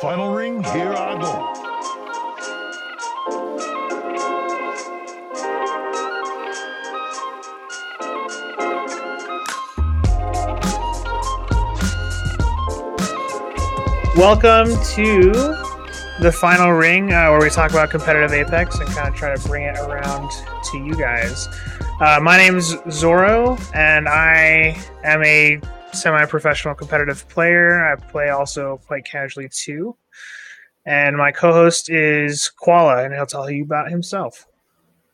Final ring, here I go. Welcome to the final ring, uh, where we talk about competitive Apex and kind of try to bring it around to you guys. Uh, my name is Zoro, and I am a semi-professional competitive player. I play also quite casually too. And my co-host is Koala, and he'll tell you about himself.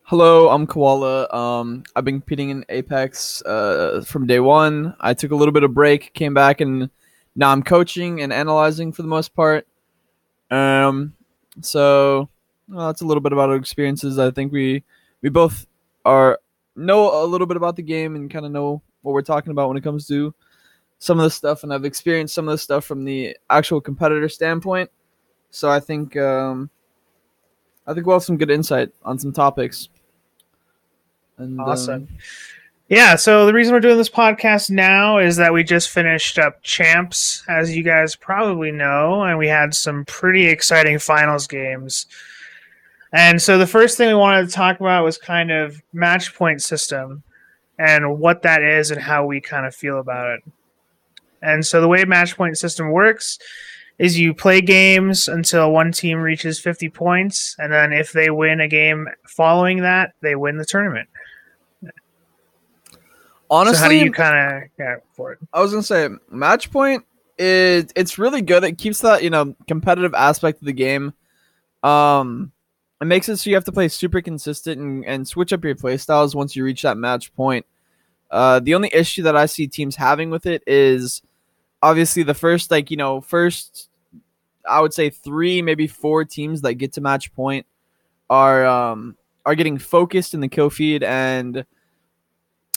Hello, I'm Koala. Um, I've been competing in Apex uh, from day one. I took a little bit of break, came back, and now I'm coaching and analyzing for the most part. Um, so well, that's a little bit about our experiences. I think we we both are know a little bit about the game and kind of know what we're talking about when it comes to some of the stuff, and I've experienced some of the stuff from the actual competitor standpoint. So I think um, I think we'll have some good insight on some topics. And, um, Awesome. Yeah, so the reason we're doing this podcast now is that we just finished up Champs, as you guys probably know, and we had some pretty exciting finals games. And so the first thing we wanted to talk about was kind of match point system and what that is and how we kind of feel about it. And so the way match point system works is you play games until one team reaches 50 points, and then if they win a game following that, they win the tournament. honestly, so how do you kind of yeah for it? I was gonna say match point is it's really good. It keeps that you know competitive aspect of the game. Um, it makes it so you have to play super consistent and, and switch up your play styles once you reach that match point. Uh, the only issue that I see teams having with it is obviously the first like you know first I would say three maybe four teams that get to match point are um are getting focused in the kill feed and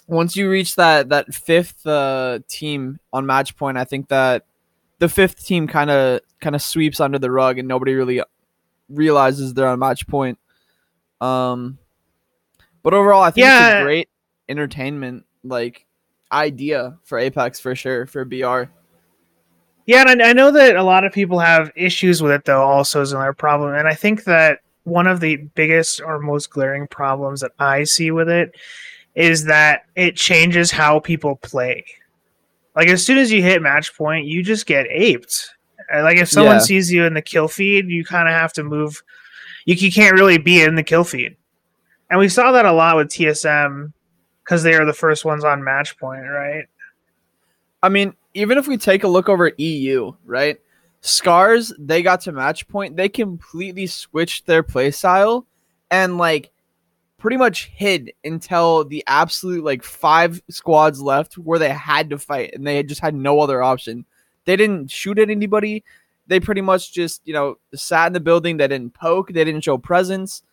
once you reach that that fifth uh, team on match point, I think that the fifth team kind of kind of sweeps under the rug and nobody really realizes they're on match point. Um, but overall, I think it's Yeah. a great entertainment like idea for Apex for sure for BR. Yeah, and I, I know that a lot of people have issues with it, though. Also, is another problem, and I think that one of the biggest or most glaring problems that I see with it is that it changes how people play. Like as soon as you hit match point, you just get aped. Like if someone Yeah. sees you in the kill feed, you kind of have to move. You, you can't really be in the kill feed, and we saw that a lot with TSM because they are the first ones on match point, right? I mean, even if we take a look over EU, right? Scars, they got to match point. They completely switched their play style and like pretty much hid until the absolute like five squads left where they had to fight and they just had no other option. They didn't shoot at anybody. They pretty much just, you know, sat in the building. They didn't poke. They didn't show presence.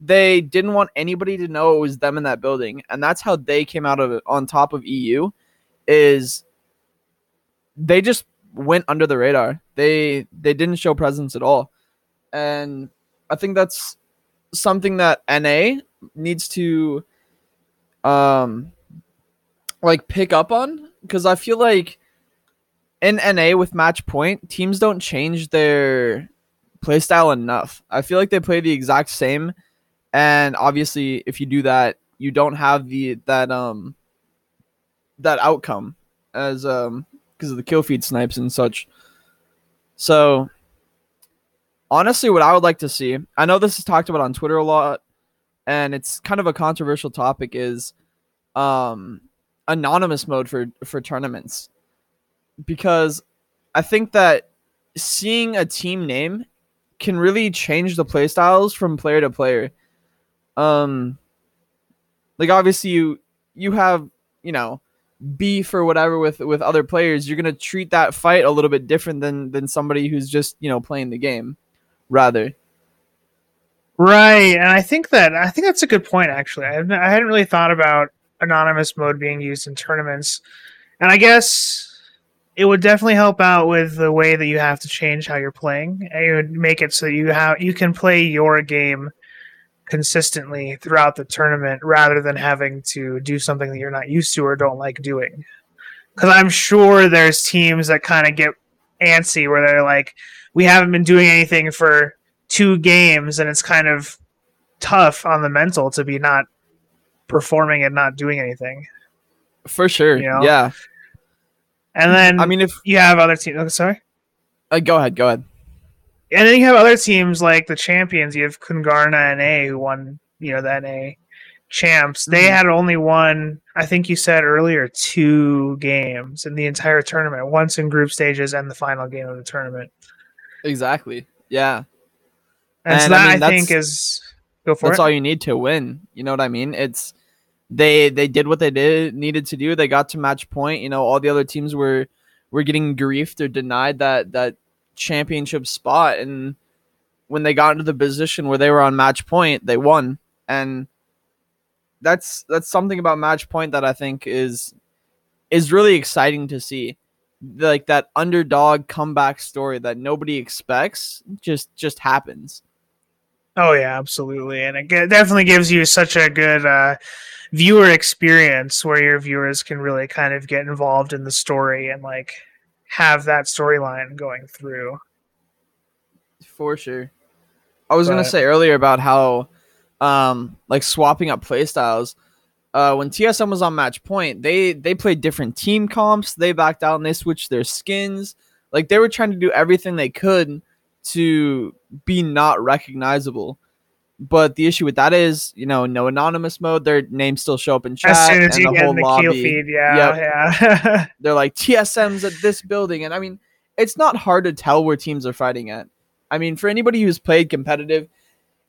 They didn't want anybody to know it was them in that building. And that's how they came out of it on top of EU is they just went under the radar. They they didn't show presence at all. And I think that's something that NA needs to um like pick up on because I feel like in NA with match point, teams don't change their playstyle enough. I feel like they play the exact same and obviously if you do that, you don't have the that um that outcome as um because of the kill feed snipes and such. So honestly what I would like to see, I know this is talked about on Twitter a lot and it's kind of a controversial topic is um anonymous mode for for tournaments because I think that seeing a team name can really change the playstyles from player to player. Um like obviously you you have, you know, beef or whatever with with other players, you're gonna treat that fight a little bit different than than somebody who's just you know playing the game, rather. Right, and I think that I think that's a good point. Actually, I I hadn't really thought about anonymous mode being used in tournaments, and I guess it would definitely help out with the way that you have to change how you're playing. It would make it so you have you can play your game consistently throughout the tournament rather than having to do something that you're not used to or don't like doing. Because I'm sure there's teams that kind of get antsy where they're like, we haven't been doing anything for two games, and it's kind of tough on the mental to be not performing and not doing anything. For sure. You know? Yeah. And then I mean, if you have other teams. Oh, sorry. uh, go ahead, go ahead. And then you have other teams like the champions. You have Kungarna and A who won, you know, that A champs. They Mhm. had only won, I think you said earlier, two games in the entire tournament. Once in group stages and the final game of the tournament. Exactly. Yeah. And, And, I that I, mean, think that's- is go for That's it. all you need to win. You know what I mean? It's they they did what they did needed to do. They got to match point. You know, all the other teams were were getting griefed or denied that that championship spot and when they got into the position where they were on match point, they won. And that's that's something about match point that I think is is really exciting to see. Like that underdog comeback story that nobody expects just just happens. Oh yeah, absolutely, and it definitely gives you such a good uh, viewer experience where your viewers can really kind of get involved in the story and like have that storyline going through. For sure. I was gonna say earlier about how um like swapping up playstyles. Uh when TSM was on match point, they they played different team comps, they backed out and they switched their skins. Like they were trying to do everything they could to be not recognizable. But the issue with that is, you know, no anonymous mode, their names still show up in chat as soon as and you the get whole the lobby. kill feed, yeah, yeah. They're like TSM's at this building, and I mean, it's not hard to tell where teams are fighting at. I mean, for anybody who's played competitive,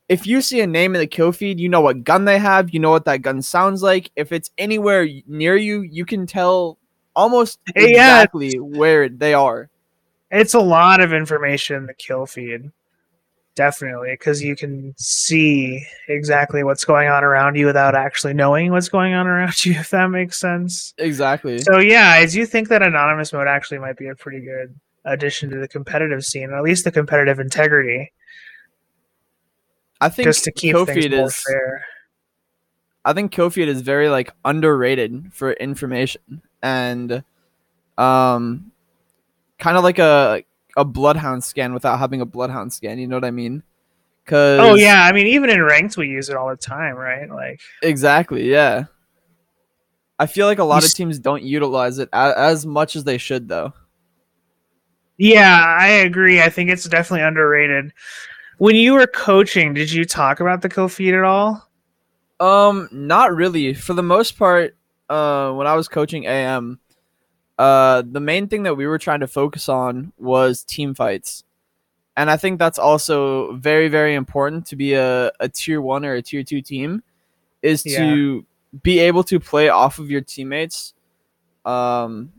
if you see a name in the kill feed, you know what gun they have, you know what that gun sounds like. If it's anywhere near you, you can tell almost Yeah. exactly where they are. it's a lot of information in the kill feed, definitely, because you can see exactly what's going on around you without actually knowing what's going on around you. If that makes sense. Exactly. So yeah, I do think that anonymous mode actually might be a pretty good addition to the competitive scene, at least the competitive integrity, I think just to keep kill things more is fair. I think feed is very like underrated for information and um kind of like a a bloodhound scan without having a bloodhound scan, you know what I mean? Cuz Oh yeah, I mean even in ranked we use it all the time, right? Like Exactly, yeah. I feel like a lot of teams don't utilize it a- as much as they should though. yeah, I agree. I think it's definitely underrated. When you were coaching, did you talk about the kill feed at all? Um, not really. For the most part, uh, when I was coaching AM, uh, the main thing that we were trying to focus on was team fights, and I think that's also very, very important to be a, a tier one or a tier two team, is to be able to play off of your teammates, um,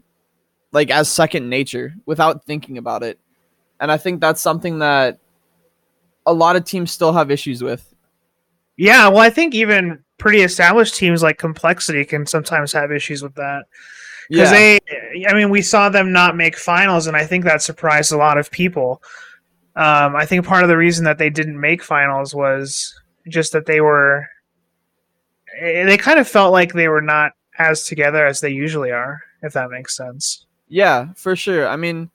like as second nature without thinking about it, and I think that's something that a lot of teams still have issues with. Yeah, well, I think even pretty established teams like Complexity can sometimes have issues with that. Because they i mean we saw them not make finals and i think that surprised a lot of people. Um, i think part of the reason that they didn't make finals was just that they were eh, they kind of felt like they were not as together as they usually are if that makes sense. Yeah, for sure. I mean,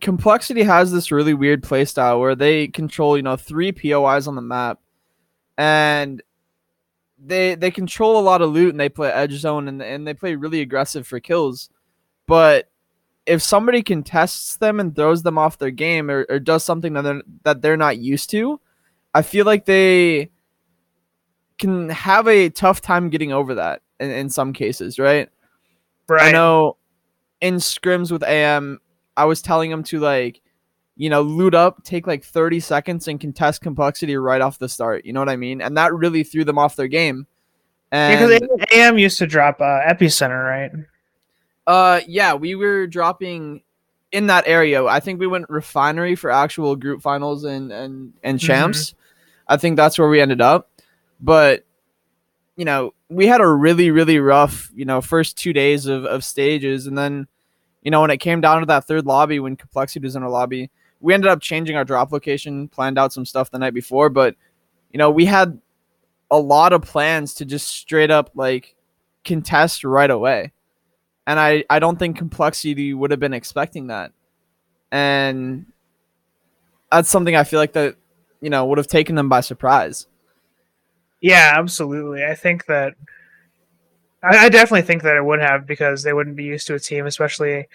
Complexity has this really weird playstyle where they control, you know, three POIs on the map, and they they control a lot of loot and they play edge zone and and they play really aggressive for kills. But if somebody contests them and throws them off their game or, or does something that they're that they're not used to, I feel like they can have a tough time getting over that in, in some cases, right? right I know in scrims with AM, I was telling him to like, you know, loot up, take like 30 seconds and contest complexity right off the start. You know what I mean? And that really threw them off their game. And because am used to drop uh, epicenter right uh yeah, we were dropping in that area. I think we went refinery for actual group finals and and and champs. I think that's where we ended up. But you know, we had a really really rough, you know, first 2 days of of stages and then you know, when it came down to that third lobby when complexity was in our lobby, we ended up changing our drop location, planned out some stuff the night before, but you know, we had a lot of plans to just straight up like contest right away and I, I don't think complexity would have been expecting that and that's something I feel like that you know would have taken them by surprise. Yeah, absolutely. I think that I, I definitely think that it would have because they wouldn't be used to a team, especially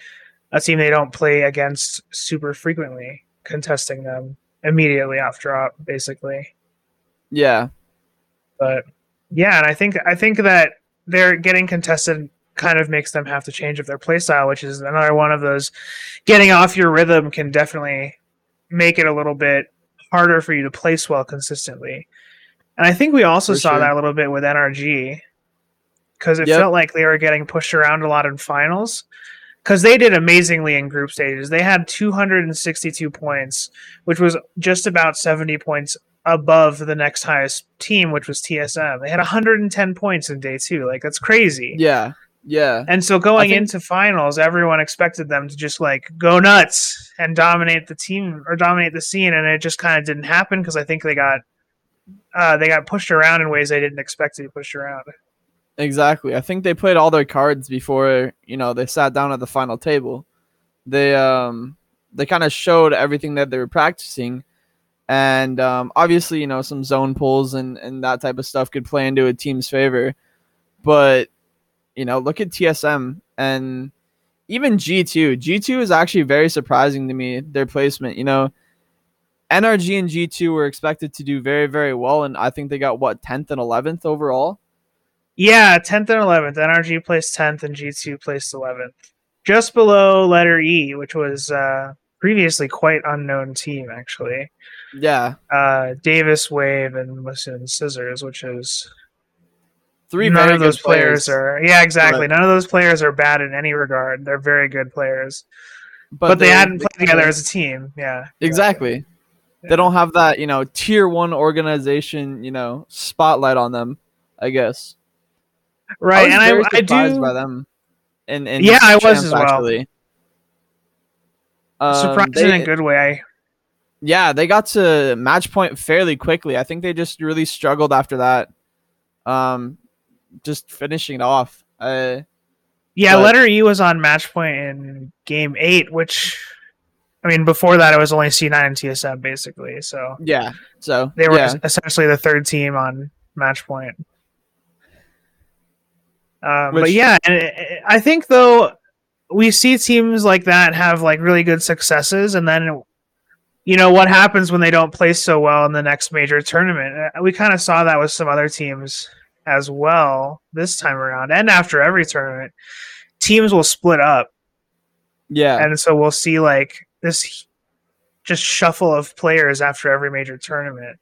a team they don't play against super frequently, contesting them immediately off drop, basically. Yeah, But yeah, and I think I think that they're getting contested kind of makes them have to change up their play style, which is another one of those getting off your rhythm can definitely make it a little bit harder for you to place well consistently. And I think we also For saw sure. that a little bit with NRG because it Yep. felt like they were getting pushed around a lot in finals because they did amazingly in group stages. They had 262 points, which was just about 70 points above the next highest team, which was TSM. They had 110 points in day two. Like that's crazy. yeah, yeah, And so going think- into finals, everyone expected them to just like go nuts and dominate the team or dominate the scene, and it just kind of didn't happen because I think they got uh, they got pushed around in ways they didn't expect to be pushed around. Exactly. I think they played all their cards before you know they sat down at the final table. They um they kind of showed everything that they were practicing, and um, obviously you know some zone pulls and and that type of stuff could play into a team's favor, but you know look at TSM and even G2. G2 is actually very surprising to me their placement. You know. NRG and G2 were expected to do very, very well, and I think they got what 10th and 11th overall. Yeah, 10th and 11th. NRG placed 10th and G2 placed 11th. Just below letter E, which was uh, previously quite unknown team, actually. Yeah, Uh, Davis, Wave, and Musun Scissors, which is three none very of those good players. are. Yeah, exactly. None of those players are bad in any regard. They're very good players, but, but, they, hadn't they played together as a team. Yeah, exactly. Yeah. They don't have that, you know, tier one organization, you know, spotlight on them. I guess. Right. was and I, I surprised do by them. And, and Yeah, I was as well. Actually. Um, surprised they- in a good way. Yeah, they got to match point fairly quickly. I think they just really struggled after that. Um, just finishing it off. Uh, yeah, But- letter E was on match point in game eight, which I mean, before that it was only C9 and TSM basically. So yeah. So they were yeah, essentially the third team on match point. Um, but yeah, and I think though we see teams like that have like really good successes, and then you know what happens when they don't play so well in the next major tournament. Uh, We kind of saw that with some other teams as well this time around, and after every tournament, teams will split up, yeah. and so we'll see like this just shuffle of players after every major tournament.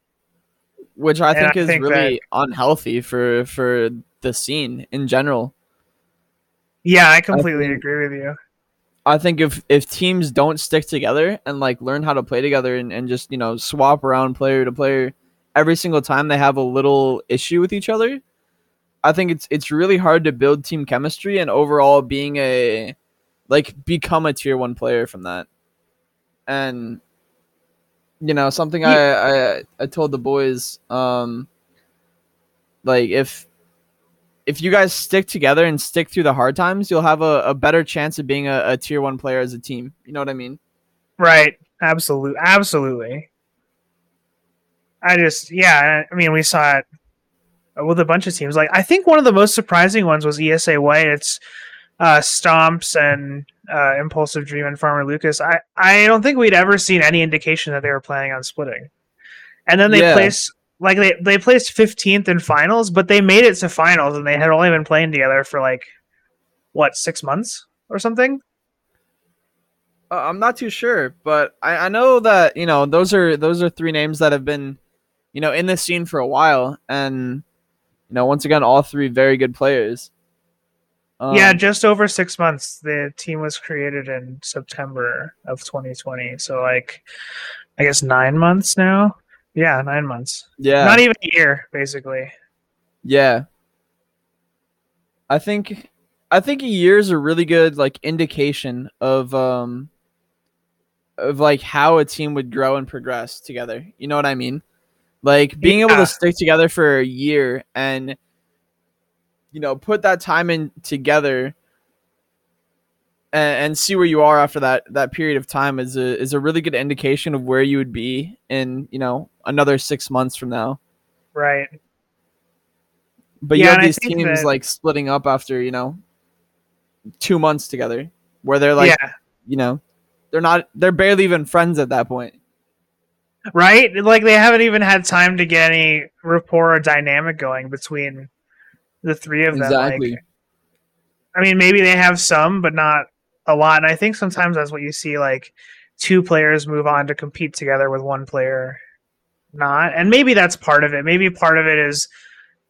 Which I And think I is think really unhealthy for for the scene in general. Yeah, I completely think- agree with you. I think if if teams don't stick together and like learn how to play together and, and just you know swap around player to player every single time they have a little issue with each other, I think it's it's really hard to build team chemistry and overall being a like become a tier one player from that. And you know something I, I I told the boys um like if if you guys stick together and stick through the hard times, you'll have a, a better chance of being a, a tier one player as a team. You know what I mean? Right. Absolutely. Absolutely. I just, yeah, I mean, we saw it with a bunch of teams. Like, I think one of the most surprising ones was ESA White. It's uh, Stomps and uh, Impulsive Dream and Farmer Lucas. I, I don't think we'd ever seen any indication that they were planning on splitting. And then they Yeah. placed, like, they, they placed 15th in finals, but they made it to finals and they had only been playing together for, like, what, six months or something? Uh, I'm not too sure, but I, I know that you know those are those are three names that have been, you know, in this scene for a while, and you know, once again, all three very good players. Um, yeah, just over six months. The team was created in September of 2020. So, like, I guess nine months now. Yeah, nine months. yeah, Not even a year, basically. yeah. I think, I think a year is a really good like indication of um, of like how a team would grow and progress together. You know what I mean? Like being able to stick together for a year and you know put that time in together and, and see where you are after that that period of time is a is a really good indication of where you would be in you know another six months from now. Right. But Yeah, you have these teams that- like splitting up after you know two months together, where they're like yeah. you know they're not they're barely even friends at that point. Right? Like they haven't even had time to get any rapport or dynamic going between the three of them. Exactly. Like, I mean, maybe they have some, but not a lot. And I think sometimes that's what you see. Like two players move on to compete together with one player not, and maybe that's part of it. Maybe part of it is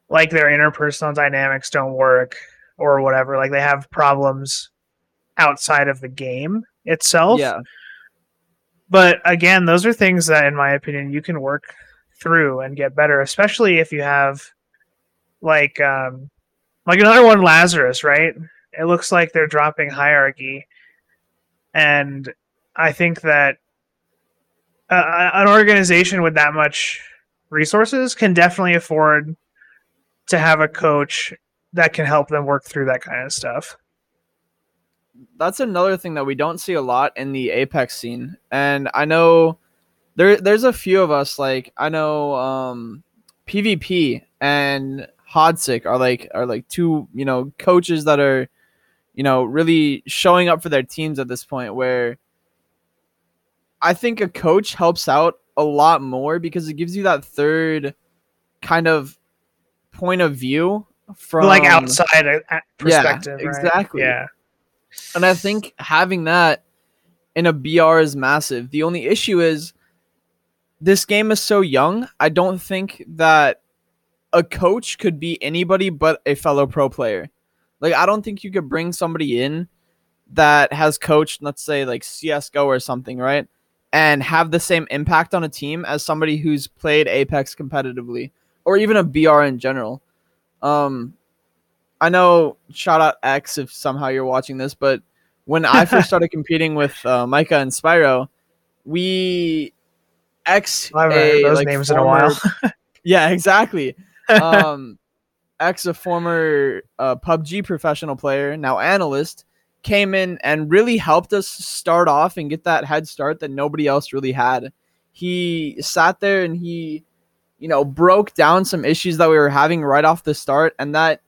like their interpersonal dynamics don't work or whatever. Like they have problems outside of the game itself. yeah, But again, those are things that, in my opinion, you can work through and get better, especially if you have like um like another one, Lazarus, right? It looks like they're dropping hierarchy, and I think that uh, an organization with that much resources can definitely afford to have a coach that can help them work through that kind of stuff. that's another thing that we don't see a lot in the Apex scene. And I know there there's a few of us like I know um PvP and Hodsick are like are like two, you know, coaches that are you know, really showing up for their teams at this point where I think a coach helps out a lot more because it gives you that third kind of point of view from like outside perspective, right? exactly. Yeah. and I think having that in a BR is massive. The only issue is this game is so young. I don't think that a coach could be anybody but a fellow pro player. Like I don't think you could bring somebody in that has coached, let's say like CS:GO or something, right? And have the same impact on a team as somebody who's played Apex competitively or even a BR in general. Um I know shout out X if somehow you're watching this, but when I first started competing with uh, Micah and Spyro, we X I haven't heard those like, names in a while. yeah, exactly. Um, ex a former uh, PUBG professional player, now analyst, came in and really helped us start off and get that head start that nobody else really had. He sat there and he, you know, broke down some issues that we were having right off the start, and that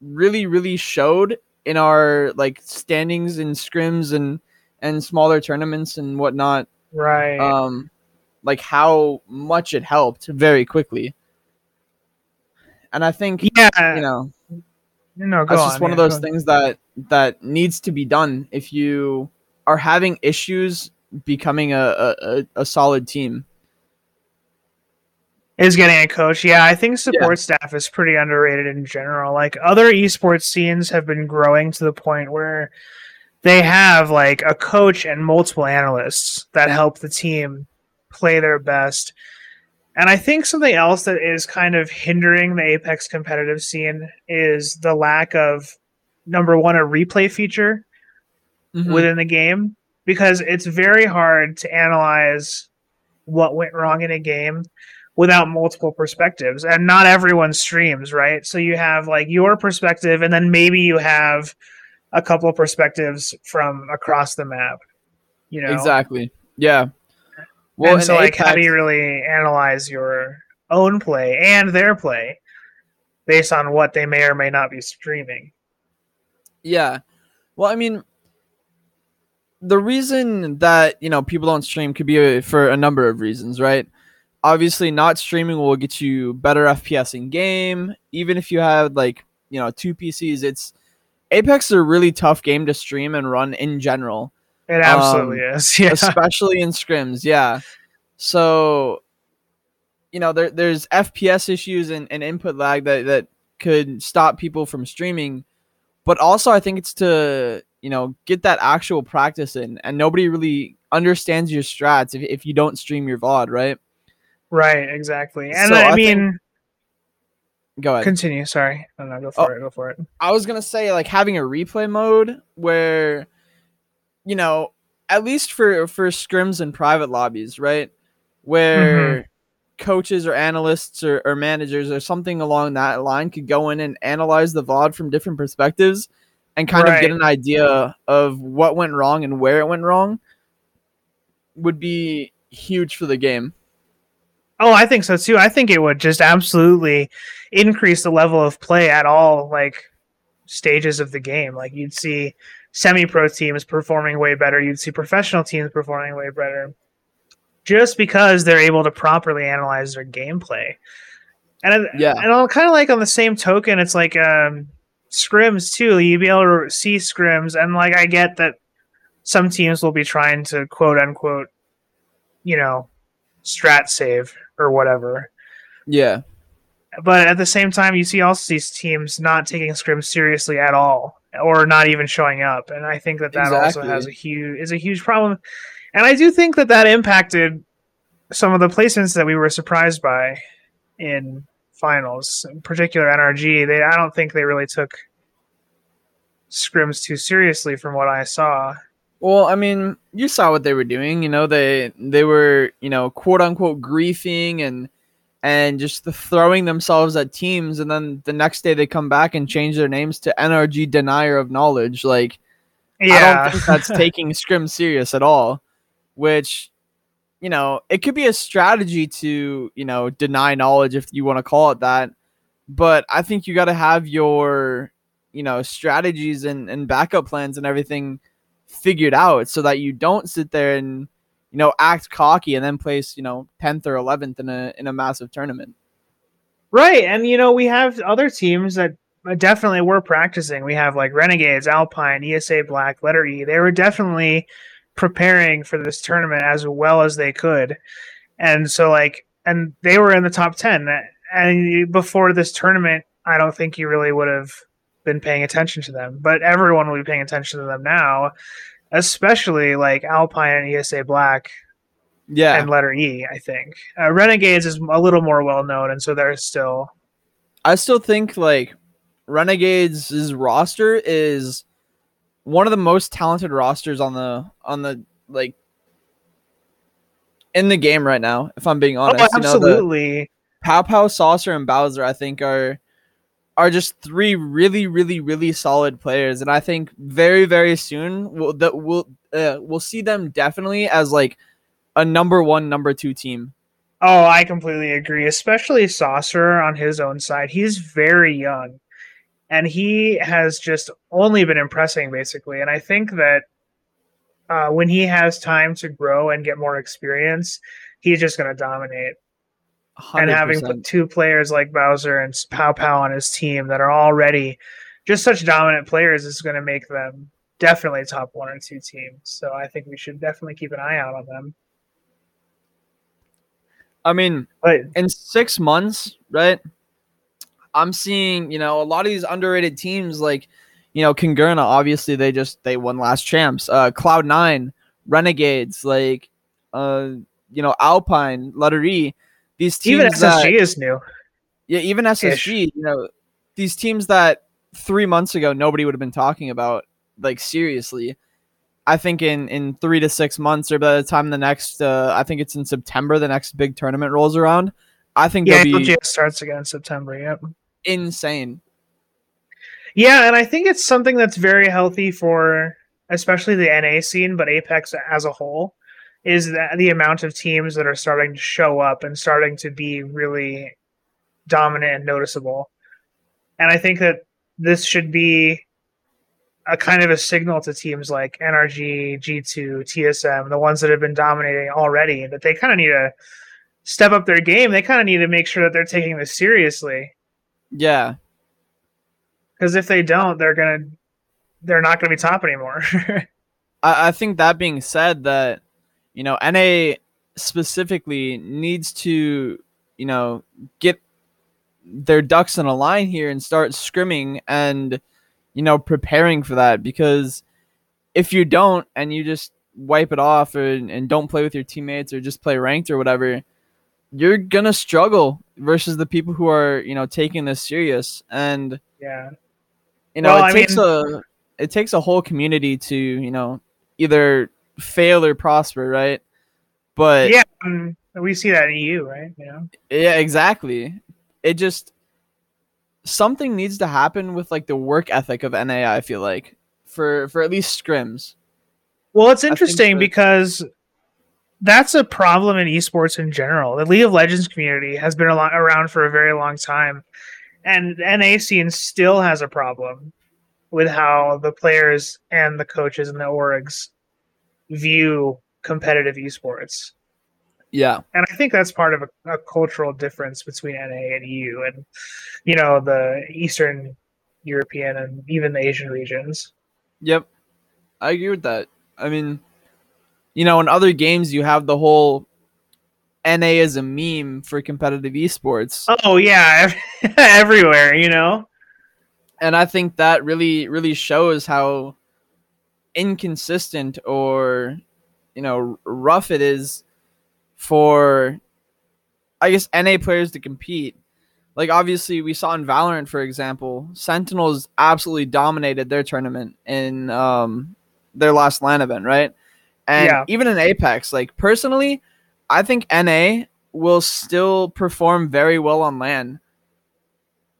really, really showed in our like standings and scrims and and smaller tournaments and whatnot right. um like how much it helped very quickly and i think yeah. you know no, go that's on, just one of those on. things that that needs to be done if you are having issues becoming a a, a, a solid team is getting a coach. Yeah, I think support staff is pretty underrated in general. Like other esports scenes have been growing to the point where they have like a coach and multiple analysts that help the team play their best. And I think something else that is kind of hindering the Apex competitive scene is the lack of number one, a replay feature Mhm. within the game because it's very hard to analyze what went wrong in a game without multiple perspectives. And not everyone streams right? So you have like your perspective and then maybe you have a couple of perspectives from across the map you know? Exactly. Yeah well and so like how do you really analyze your own play and their play based on what they may or may not be streaming Yeah. Well, I mean, the reason that you know people don't stream could be uh, for a number of reasons, right? Obviously, not streaming will get you better FPS in game. Even if you have like you know two PCs, it's Apex is a really tough game to stream and run in general, it absolutely um, is yeah especially in scrims. Yeah. So, you know, there there's FPS issues and, and input lag that that could stop people from streaming but also I think it's to you know get that actual practice in, and nobody really understands your strats if, if you don't stream your VOD, right? right exactly and So i, I think- mean Go ahead. continue sorry no, no, go Oh. for it go for it I was gonna say like having a replay mode where, you know, at least for for scrims and private lobbies, right, where mm-hmm. coaches or analysts or, or managers or something along that line could go in and analyze the VOD from different perspectives, and kind of get an idea of what went wrong and where it went wrong would be huge for the game. Oh, I think so too. I think it would just absolutely increase the level of play at all like stages of the game. Like you'd see semi-pro teams performing way better. You'd see professional teams performing way better, just because they're able to properly analyze their gameplay. And Yeah. and on kind of like on the same token, it's like um, scrims too. You'd be able to see scrims, and like I get that some teams will be trying to quote unquote, you know, strat save or whatever. Yeah. But at the same time, you see also these teams not taking scrims seriously at all, or not even showing up, and I think that that also has a huge is a huge problem. And I do think that that impacted some of the placements that we were surprised by in finals, in particular NRG. They I don't think they really took scrims too seriously from what I saw. Well, I mean, you saw what they were doing. You know, they they were you know quote unquote griefing and and just the throwing themselves at teams, and then the next day they come back and change their names to NRG Denier of Knowledge. Like, I Yeah, don't think that's taking scrim serious at all. Which, you know, it could be a strategy to you know deny knowledge if you want to call it that. But I think you got to have your you know strategies and, and backup plans and everything figured out so that you don't sit there and you know act cocky and then place you know 10th or 11th in a in a massive tournament Right, and you know we have other teams that uh, definitely were practicing. We have like Renegades, Alpine, ESA Black, Letter E. They were definitely preparing for this tournament as well as they could, and so like, and they were in the top ten. And before this tournament, I don't think you really would have been paying attention to them, but everyone will be paying attention to them now, especially like Alpine and ESA Black yeah and Letter E. I think uh, Renegades is a little more well known, and so they're still i still think like renegades' roster is one of the most talented rosters on the on the like in the game right now if i'm being honest oh, You know, absolutely. Pow Pow, Saucer, and Bowser, I think are are just three really, really, really solid players, and I think very, very soon we'll that we'll uh, we'll see them definitely as like a number one, number two team. Oh, I completely agree. Especially Saucer on his own side. He's very young, and he has just only been impressing, basically. And I think that uh, when he has time to grow and get more experience, he's just going to dominate. And having 100%. put two players like Bowser and Pow Pow on his team that are already just such dominant players is going to make them definitely top one or two teams. So I think we should definitely keep an eye out on them. I mean, But in six months, right? I'm seeing, you know, a lot of these underrated teams like, you know, Kungarna, obviously they just they won last champs. Uh Cloud Nine, Renegades, like uh, you know, Alpine, Letter E. These teams even SSG that- is new. Yeah, even SSG, you know, these teams that three months ago nobody would have been talking about, like seriously. I think in in three to six months, or by the time the next, uh, I think it's in September, the next big tournament rolls around. I think Yeah, they'll be starts again in September. Yep. insane. Yeah, and I think it's something that's very healthy for especially the NA scene, but Apex as a whole, is that the amount of teams that are starting to show up and starting to be really dominant and noticeable. And I think that this should be a kind of a signal to teams like NRG, G2, TSM, the ones that have been dominating already, that they kind of need to step up their game. They kind of need to make sure that they're taking this seriously. Yeah, because if they don't, they're gonna they're not gonna be top anymore. I, I think that being said, that you know, NA specifically needs to, you know, get their ducks in a line here and start scrimming and you know preparing for that. Because if you don't and you just wipe it off or, and don't play with your teammates or just play ranked or whatever you're gonna struggle versus the people who are you know taking this serious. And yeah, you know Well, it I takes mean- a it takes a whole community to you know either fail or prosper right but yeah. um, we see that in EU, right? Know, yeah exactly it just something needs to happen with like the work ethic of NA. I feel like for for at least scrims. Well, it's interesting that- because that's a problem in esports in general. The League of Legends community has been a lot around for a very long time, and NA scene still has a problem with how the players and the coaches and the orgs view competitive esports. Yeah, And I think that's part of a, a cultural difference between NA and EU, and you know the Eastern European and even the Asian regions. Yep. I agree with that. I mean, you know, in other games you have the whole NA as a meme for competitive esports. Oh yeah, everywhere, you know. And I think that really really shows how inconsistent or you know, rough it is for I guess NA players to compete. Like obviously we saw in Valorant for example, Sentinels absolutely dominated their tournament in um their last LAN event, right? And Yeah. even in Apex, like personally, I think NA will still perform very well on LAN.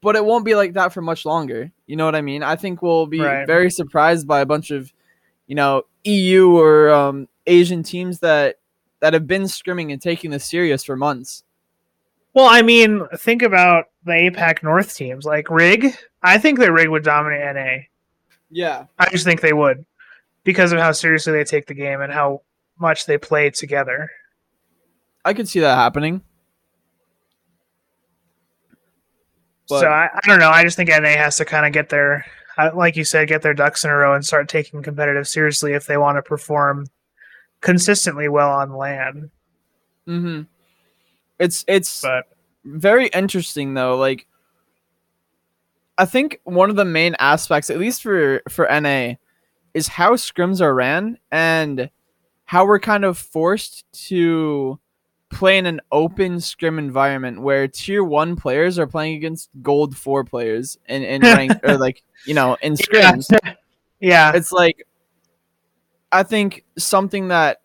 But it won't be like that for much longer. You know what I mean? I think we'll be Right. very surprised by a bunch of, you know, EU or um, Asian teams that that have been scrimming and taking this serious for months. Well, I mean, think about the APAC North teams like Rig. I think that Rig would dominate NA. Yeah. I just think they would because of how seriously they take the game and how much they play together. I could see that happening. But so I, I don't know. I just think NA has to kind of get their, like you said, get their ducks in a row and start taking competitive seriously if they want to perform consistently well on LAN. mhm. it's it's But very interesting though. Like I think one of the main aspects, at least for for NA, is how scrims are ran and how we're kind of forced to play in an open scrim environment where tier one players are playing against gold four players in, in rank or like you know in scrims. yeah, it's like I think something that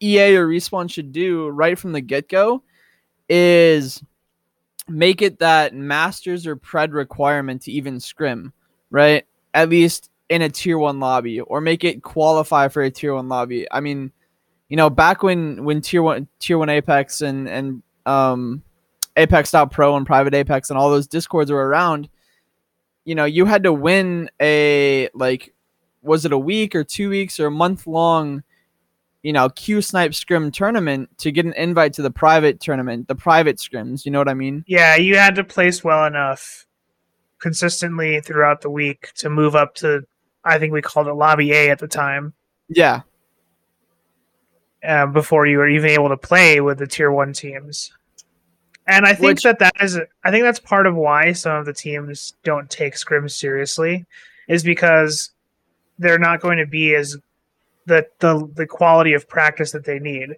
EA or Respawn should do right from the get go is make it that masters or pred requirement to even scrim, right? At least in a tier one lobby, or make it qualify for a tier one lobby. I mean, you know, back when when tier one tier one Apex and and um Apex.pro and private Apex and all those discords were around, you know, you had to win a like was it a week or two weeks or a month long, you know, Q snipe scrim tournament to get an invite to the private tournament, the private scrims. You know what I mean? yeah, you had to place well enough consistently throughout the week to move up to. I think we called it Lobby A at the time. Yeah, um, before you were even able to play with the tier one teams. And I think Which- that that is, I think that's part of why some of the teams don't take scrims seriously, is because they're not going to be as the the the quality of practice that they need,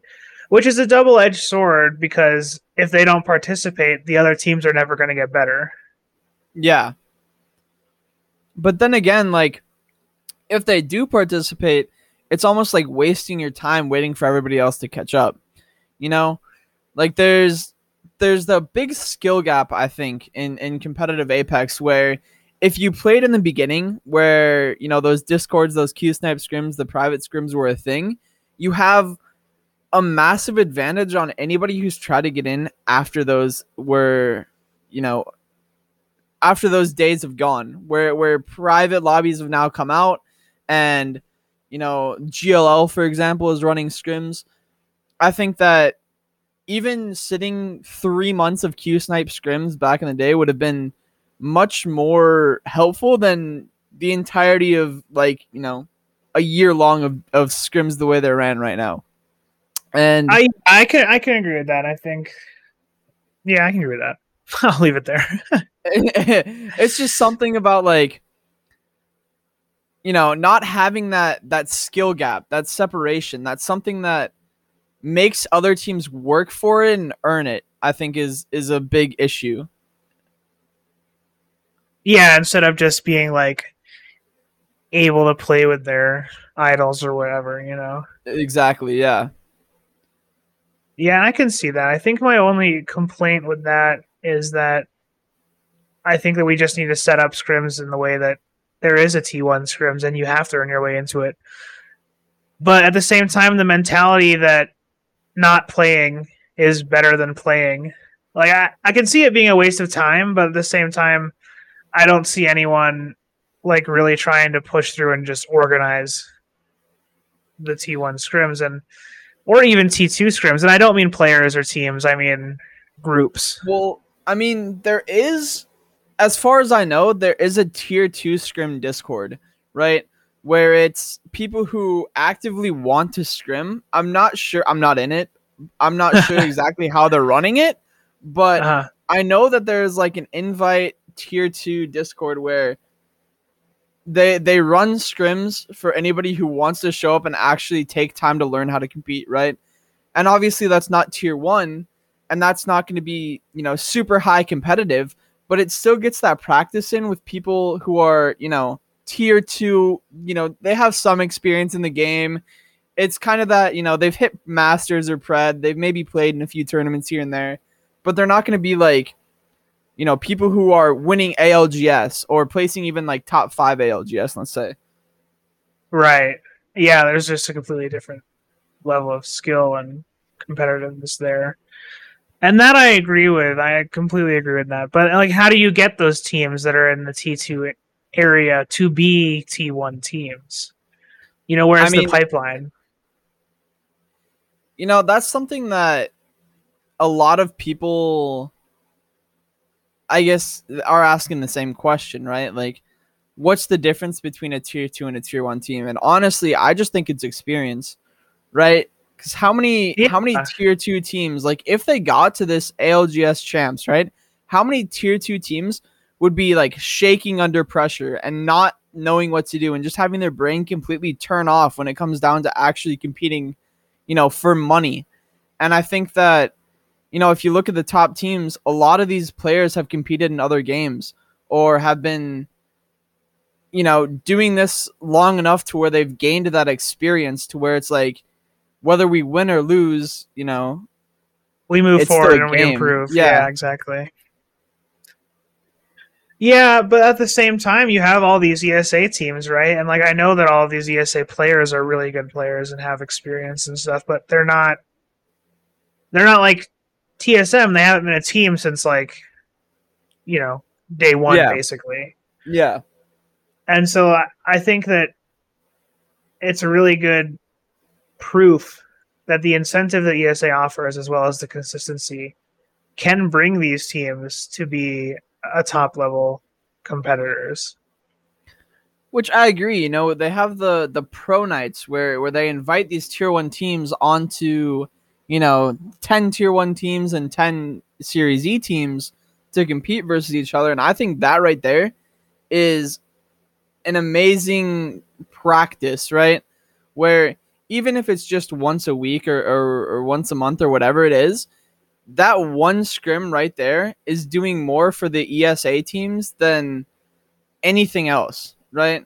which is a double edged sword because if they don't participate, the other teams are never going to get better. yeah. But then again, like if they do participate, it's almost like wasting your time waiting for everybody else to catch up. You know, like there's there's the big skill gap I think in in competitive Apex where if you played in the beginning where you know those discords, those Q snipe scrims, the private scrims were a thing, you have a massive advantage on anybody who's tried to get in after those were you know after those days have gone where where private lobbies have now come out and you know GLL for example is running scrims I think that even sitting 3 months of Q snipe scrims back in the day would have been much more helpful than the entirety of like you know a year long of, of scrims the way they're ran right now and I I can I can agree with that. I think, yeah, I can agree with that. I'll leave it there. it's just something about like you know not having that that skill gap that separation that's something that makes other teams work for it and earn it i think is is a big issue yeah, instead of just being like able to play with their idols or whatever, you know. exactly yeah Yeah, I can see that. I think my only complaint with that is that I think that we just need to set up scrims in the way that there is a T1 scrims and you have to earn your way into it. But at the same time, the mentality that not playing is better than playing. Like I, I can see it being a waste of time, but at the same time, I don't see anyone like really trying to push through and just organize the T1 scrims and or even T2 scrims. And I don't mean players or teams, I mean groups. Well, I mean, there is, as far as I know, there is a tier two scrim Discord, right? Where it's people who actively want to scrim. I'm not sure, I'm not in it. I'm not sure exactly how they're running it, but Uh-huh. I know that there's like an invite tier two Discord where they they run scrims for anybody who wants to show up and actually take time to learn how to compete, right? And obviously that's not tier one, and that's not going to be you know super high competitive, but it still gets that practice in with people who are you know tier two. You know they have some experience in the game. It's kind of that you know they've hit masters or pred, they've maybe played in a few tournaments here and there, but they're not going to be like you know, people who are winning ALGS or placing even like top five ALGS, let's say. Right. Yeah, there's just a completely different level of skill and competitiveness there. And that I agree with. I completely agree with that. But like how do you get those teams that are in the T2 area to be T1 teams? You know, where's I mean- the pipeline? You know, that's something that a lot of people, I guess, are asking the same question, right? Like, what's the difference between a tier two and a tier one team? And honestly, I just think it's experience, right? Because how many how many tier two teams, like if they got to this ALGS champs, right? How many tier two teams would be like shaking under pressure and not knowing what to do and just having their brain completely turn off when it comes down to actually competing, you know, for money. And I think that, you know, if you look at the top teams, a lot of these players have competed in other games or have been, you know, doing this long enough to where they've gained that experience to where it's like, whether we win or lose, you know, we move forward and we improve. Yeah. Yeah. exactly. Yeah, but at the same time, you have all these ESA teams, right? And like, I know that all of these ESA players are really good players and have experience and stuff, but they're not. They're not like TSM. They haven't been a team since like, you know, day one, Yeah. basically. yeah, And so I, I think that it's a really good proof that the incentive that ESA offers, as well as the consistency, can bring these teams to be a top level competitors. which I agree. You know, they have the the pro nights where where they invite these tier one teams onto, you know, ten tier one teams and ten Series E teams to compete versus each other, and I think that right there is an amazing practice, right? Where even if it's just once a week or, or, or once a month or whatever it is, that one scrim right there is doing more for the ESA teams than anything else, right?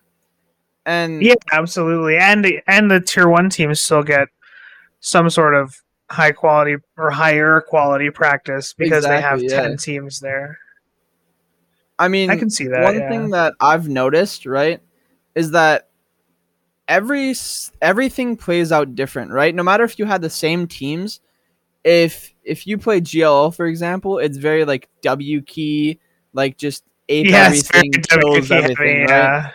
And Yeah, absolutely. And and the tier one teams still get some sort of high quality or higher quality practice because they have yeah. ten teams there. I mean, I can see that. one yeah. thing that I've noticed, right, is that every everything plays out different, right? No matter if you had the same teams, if if you play GLO, for example, it's very like W key, like just ape it's everything, kills everything, right? yeah.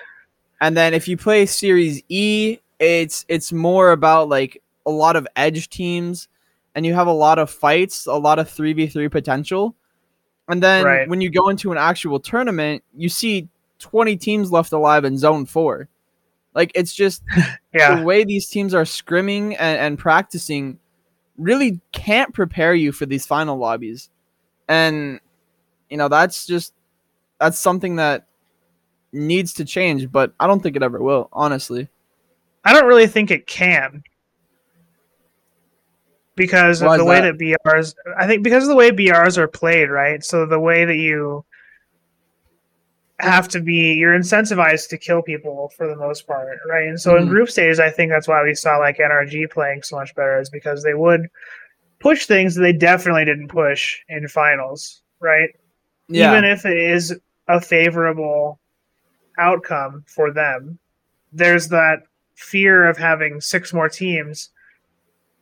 And then if you play Series E, it's it's more about like a lot of edge teams, and you have a lot of fights, a lot of three v three potential. And then Right. when you go into an actual tournament, you see twenty teams left alive in Zone Four. Like it's just Yeah. the way these teams are scrimming and, and practicing really can't prepare you for these final lobbies. And you know, that's just that's something that needs to change, but I don't think it ever will, honestly. I don't really think it can. Because Why of the way that? that BRs I think because of the way BRs are played, right? So the way that you have to be you're incentivized to kill people for the most part, right? And so in Mhm. group stage I think that's why we saw like NRG playing so much better is because they would push things that they definitely didn't push in finals, right? Yeah. even if it is a favorable outcome for them, there's that fear of having six more teams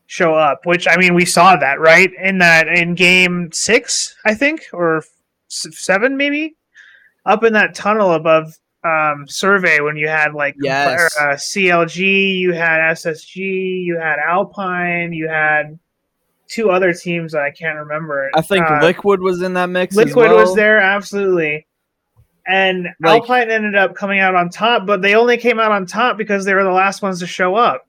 show up, which I mean, we saw that, right? In that, in game six, I think, or s- seven, maybe, up in that tunnel above um, survey when you had like Yes. uh, CLG, you had SSG, you had Alpine, you had two other teams that I can't remember. I think Uh, Liquid was in that mix. Liquid well. was there, absolutely. And Like- Alpine ended up coming out on top, but they only came out on top because they were the last ones to show up.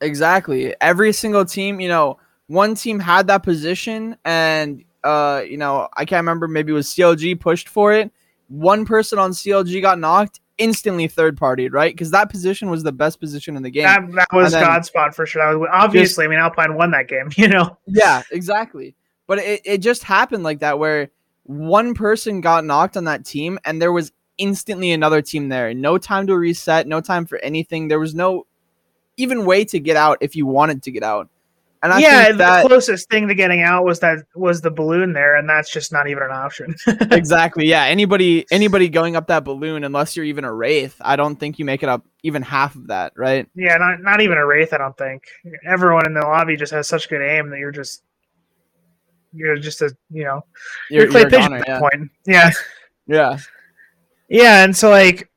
Exactly. Every single team, you know, one team had that position, and uh, you know, I can't remember. Maybe it was CLG pushed for it. One person on CLG got knocked, instantly third partied, right? Because that position was the best position in the game. That, that was God's spot for sure. That was obviously. I mean, Alpine won that game. You know, Yeah, exactly. But it, it just happened like that where one person got knocked on that team and there was instantly another team there. No time to reset, no time for anything. There was no even way to get out if you wanted to get out. And I yeah. The that closest thing to getting out was that was the balloon there, and that's just not even an option. exactly, yeah. Anybody anybody going up that balloon unless you're even a wraith, I don't think you make it up even half of that, right? yeah, not not even a wraith. I don't think everyone in the lobby just has such good aim that you're just you're just a you know you're, You're, clay you're a pigeon goner, at yeah. that point. Yeah. yeah. Yeah, and so like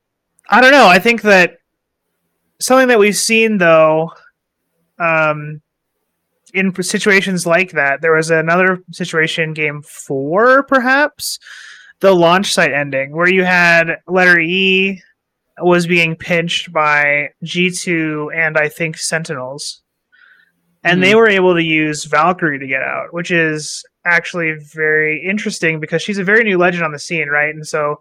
I don't know, I think that something that we've seen though um in situations like that, there was another situation game 4 perhaps, the launch site ending where you had letter E was being pinched by G2 and I think Sentinels. And they hmm. were able to use Valkyrie to get out, which is actually very interesting because she's a very new legend on the scene, right? And so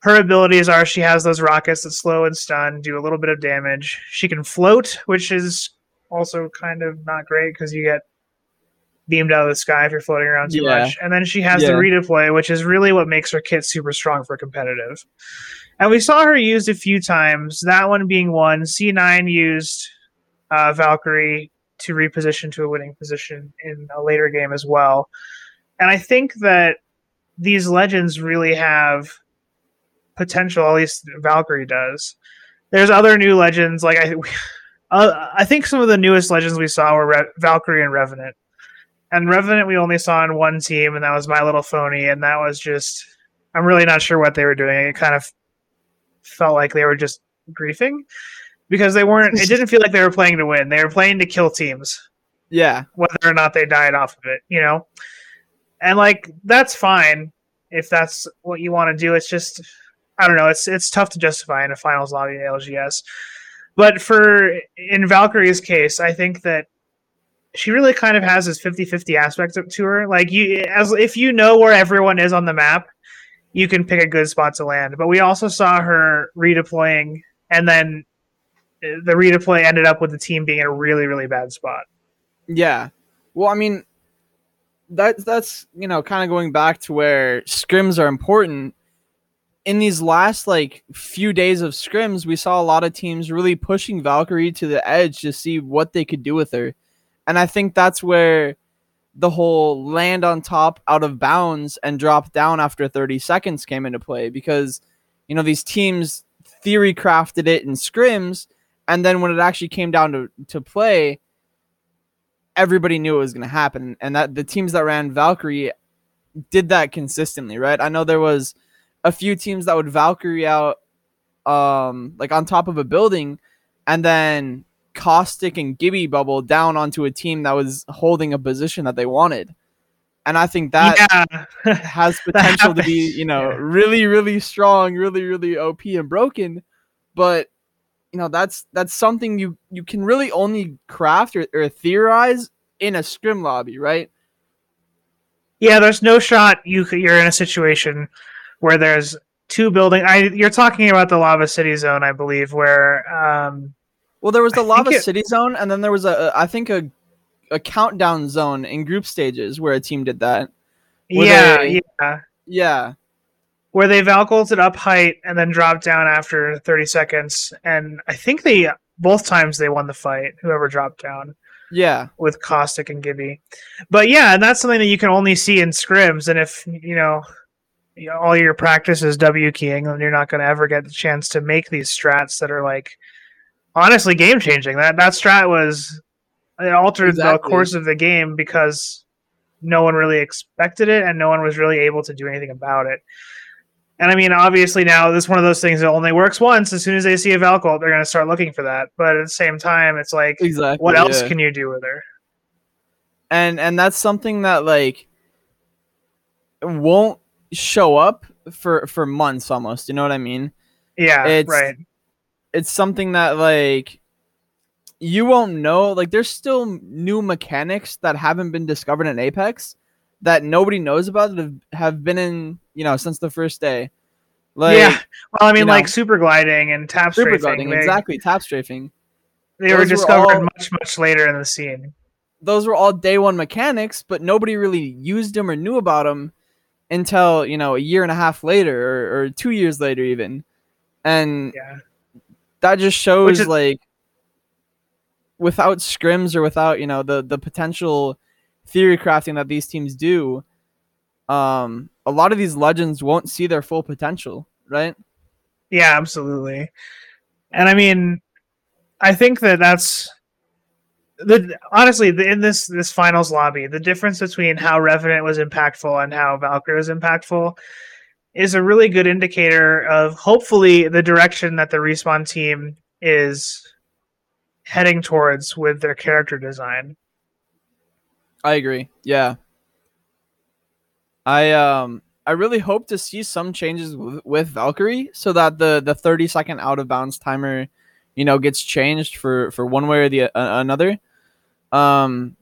her abilities are she has those rockets that slow and stun, do a little bit of damage. She can float, which is also kind of not great because you get beamed out of the sky if you're floating around too Yeah. much. And then she has Yeah. the redeploy, which is really what makes her kit super strong for competitive. And we saw her used a few times. That one being one. C9 used uh, Valkyrie to reposition to a winning position in a later game as well. And I think that these legends really have potential. At least Valkyrie does. There's other new legends like I. Uh, I think some of the newest legends we saw were Re- Valkyrie and Revenant. And Revenant we only saw in one team, and that was My Little Phony, and that was just. I'm really not sure what they were doing. It kind of felt like they were just griefing because they weren't. It didn't feel like they were playing to win. They were playing to kill teams Yeah. whether or not they died off of it, you know? And like that's fine if that's what you want to do. It's just I don't know, it's it's tough to justify in a finals lobby in LGS. But for in Valkyrie's case, I think that she really kind of has this 50-50 aspect to her. Like you as if you know where everyone is on the map, you can pick a good spot to land. But we also saw her redeploying and then eh, the redeploy ended up with the team being in a really, really bad spot. Yeah. Well, I mean, that's that's you know kind of going back to where scrims are important. In these last like few days of scrims, we saw a lot of teams really pushing Valkyrie to the edge to see what they could do with her, and I think that's where the whole land on top out of bounds and drop down after 30 seconds came into play because you know these teams theory crafted it in scrims and then when it actually came down to, to play everybody knew it was going to happen and that the teams that ran Valkyrie did that consistently, right? I know there was a few teams that would Valkyrie out um like on top of a building and then Caustic and Gibby bubble down onto a team that was holding a position that they wanted. And I think that yeah. has potential to be, you know, Yeah. really, really strong, really, really OP and broken. But you know, that's that's something you you can really only craft or, or theorize in a scrim lobby, right? Yeah, there's no shot you you're in a situation where there's two building. I you're talking about the Lava City zone, I believe, where um Well, there was the I lava it- city zone, and then there was a, a I think a a countdown zone in group stages where a team did that. Yeah, they- yeah, Yeah, where they valcolted up height and then dropped down after 30 seconds, and I think they both times they won the fight. Whoever dropped down. yeah, with Caustic and Gibby. But yeah, and that's something that you can only see in scrims. And if you know, you know, all your practice is W keying, then you're not going to ever get the chance to make these strats that are like honestly game changing. That that strat was it altered the course of the game because no one really expected it and no one was really able to do anything about it. And I mean, obviously now this is one of those things that only works once. As soon as they see a Valcolt, they're going to start looking for that. But at the same time, it's like, Exactly. what else yeah. can you do with her? and and that's something that like won't show up for for months almost you know what i mean Yeah, It's- right. it's something that like you won't know like there's still new mechanics that haven't been discovered in apex that nobody knows about that have, been in you know since the first day like yeah. Well, I mean, you know, like super gliding and tap super strafing. gliding they, exactly tap strafing They were Those were discovered all- much, much later in the scene. those were all day one mechanics, but nobody really used them or knew about them until you know a year and a half later or, or two years later even, and Yeah. that just shows is- like without scrims or without you know the the potential theory crafting that these teams do, um, a lot of these legends won't see their full potential, right? Yeah, absolutely. And I mean, I think that that's the honestly the, in this this finals lobby, the difference between how Revenant was impactful and how Valkyrie was impactful is a really good indicator of hopefully the direction that the respawn team is heading towards with their character design. I agree. Yeah. I um I really hope to see some changes with, Valkyrie so that the the 30 second out of bounds timer, you know, gets changed for for one way or the uh, another. Um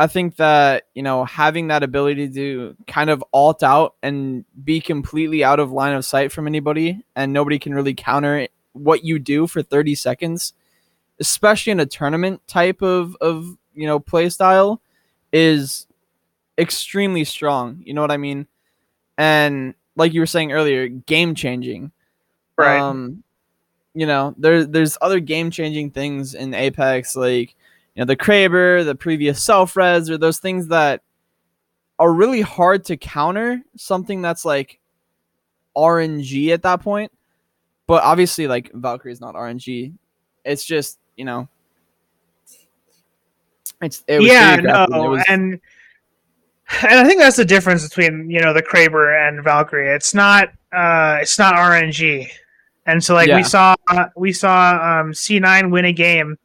I think that, you know, having that ability to kind of alt out and be completely out of line of sight from anybody and nobody can really counter what you do for 30 seconds, especially in a tournament type of of, you know, play style is extremely strong. You know what I mean? And like you were saying earlier, game changing. Right. Um, you know, there, there's other game changing things in Apex, like you know the Kraber, the previous self res, or those things that are really hard to counter. Something that's like RNG at that point, but obviously like Valkyrie is not RNG. It's just you know, it's it was yeah, no, It and and I think that's the difference between you know the Kraber and Valkyrie. It's not uh it's not RNG, and so like Yeah. we saw we saw um C9 win a game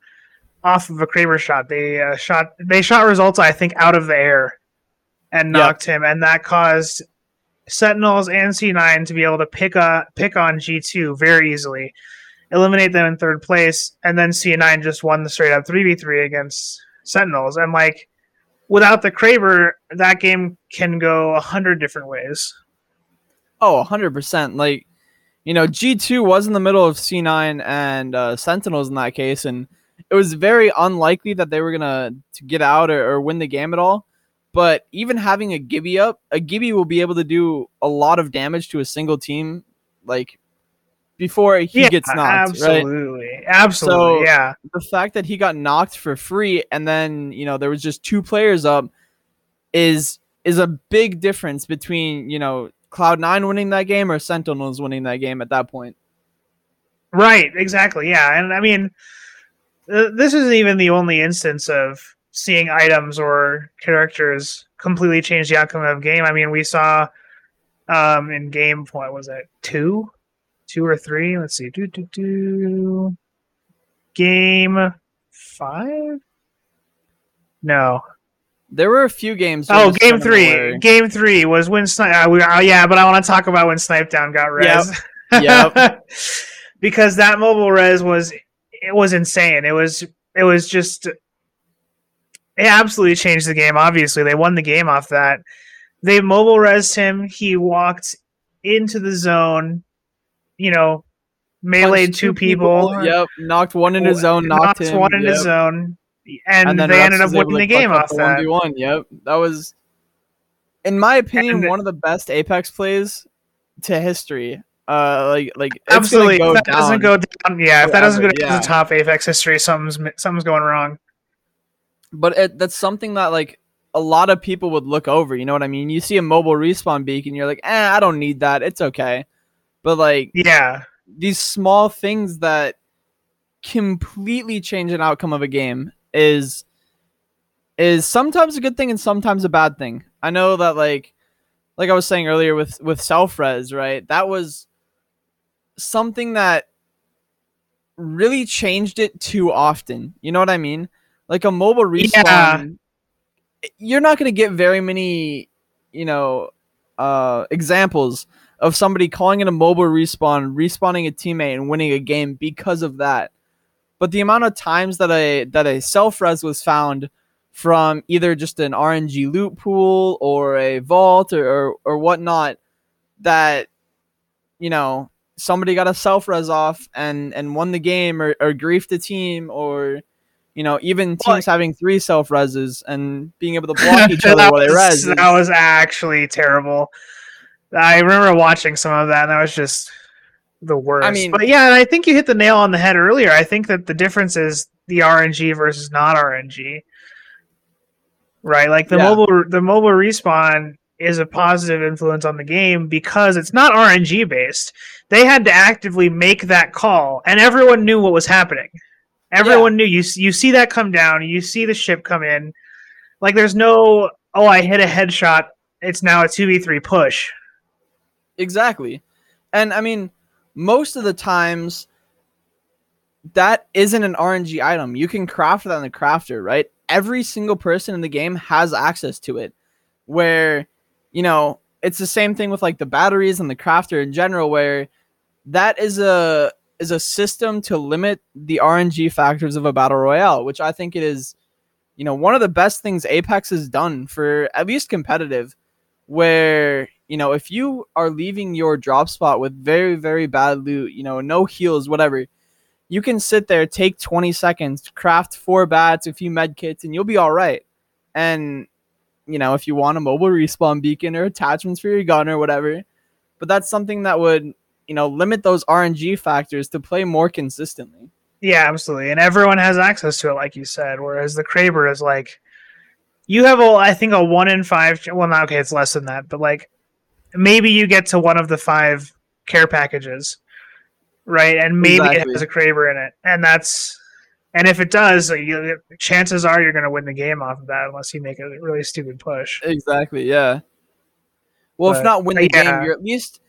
off of a Kraber shot. They uh, shot they shot results I think out of the air and Yep. knocked him, and that caused Sentinels and C9 to be able to pick a pick on G2 very easily, eliminate them in third place, and then C9 just won the straight up three v three against Sentinels, and like without the Kraber, that game can go a hundred different ways. Oh, 100%. Like, you know, G2 was in the middle of C9 and uh, Sentinels in that case, and it was very unlikely that they were going to get out or, or win the game at all. But even having a Gibby up, a Gibby will be able to do a lot of damage to a single team, like, before he gets knocked, right? absolutely, absolutely, So- yeah, the fact that he got knocked for free and then you know there was just two players up is is a big difference between you know cloud nine winning that game or sentinels winning that game at that point right, exactly, yeah. And I mean, this isn't even the only instance of seeing items or characters completely change the outcome of a game. I mean, we saw um in game what was it two, two or three? Let's see, do do do. Game five. No, there were a few games Oh, game three. where- Game three was when Snipe. Uh, we, uh, yeah, but I want to talk about when Snipedown got res. Yep. because that mobile res was it was insane. It was it was just it absolutely changed the game. Obviously, they won the game off that. They mobile res him. He walked into the zone. You know, meleeed punched two people. yep knocked one in his zone knocked, him one in yep. his zone, and, then they ended up winning the game off that. 1v1 yep that was in my opinion And- one of the best apex plays to history uh like like Absolutely. go that doesn't go down, yeah. If that doesn't go down yeah. to the top Apex history, something's something's going wrong. but it, that's something that like a lot of people would look over. You know what I mean? You see a mobile respawn beacon, you're like, eh, I don't need that. It's okay. But like Yeah. these small things that completely change an outcome of a game is is sometimes a good thing and sometimes a bad thing. I know that like like I was saying earlier with with self res, right? That was something that really changed it too often. You know what I mean? Like a mobile respawn, Yeah. you're not going to get very many, you know, uh, examples of somebody calling it a mobile respawn, respawning a teammate and winning a game because of that. But the amount of times that a that a self res was found from either just an RNG loot pool or a vault or, or, or whatnot that you know somebody got a self res off and and won the game or, or griefed the team or you know even teams having three self reses and being able to block each other while they res. that was actually terrible. I remember watching some of that, and that was just the worst. I mean- but yeah, and I think you hit the nail on the head earlier. I think that the difference is the RNG versus not RNG. Right, like the Yeah. mobile, the mobile respawn is a positive influence on the game because it's not RNG based. They had to actively make that call, and everyone knew what was happening. Everyone knew you. You see that come down. You see the ship come in. Like there's no, oh, I hit a headshot. It's now a two v three push. Exactly. And I mean, most of the times that isn't an RNG item. You can craft that in the crafter, right? Every single person in the game has access to it. Where, you know, it's the same thing with like the batteries and the crafter in general, where that is a is a system to limit the RNG factors of a battle royale, which I think it is, you know, one of the best things Apex has done for at least competitive, where you know if you are leaving your drop spot with very very bad loot, you know, no heals, whatever, you can sit there, take 20 seconds, craft four bats, a few med kits, and you'll be all right. And you know, if you want a mobile respawn beacon or attachments for your gun or whatever, but that's something that would you know limit those RNG factors to play more consistently. Yeah, absolutely. And everyone has access to it, like you said. Whereas the Kraber is like, you have a, I think a one in five. Well, not okay, it's less than that, but like maybe you get to one of the five care packages, right? And maybe Exactly. it has a Kraber in it, and that's. And if it does, uh, you, chances are you're going to win the game off of that, unless you make a really stupid push. Exactly. Yeah. Well, if not win the yeah. game, you're at least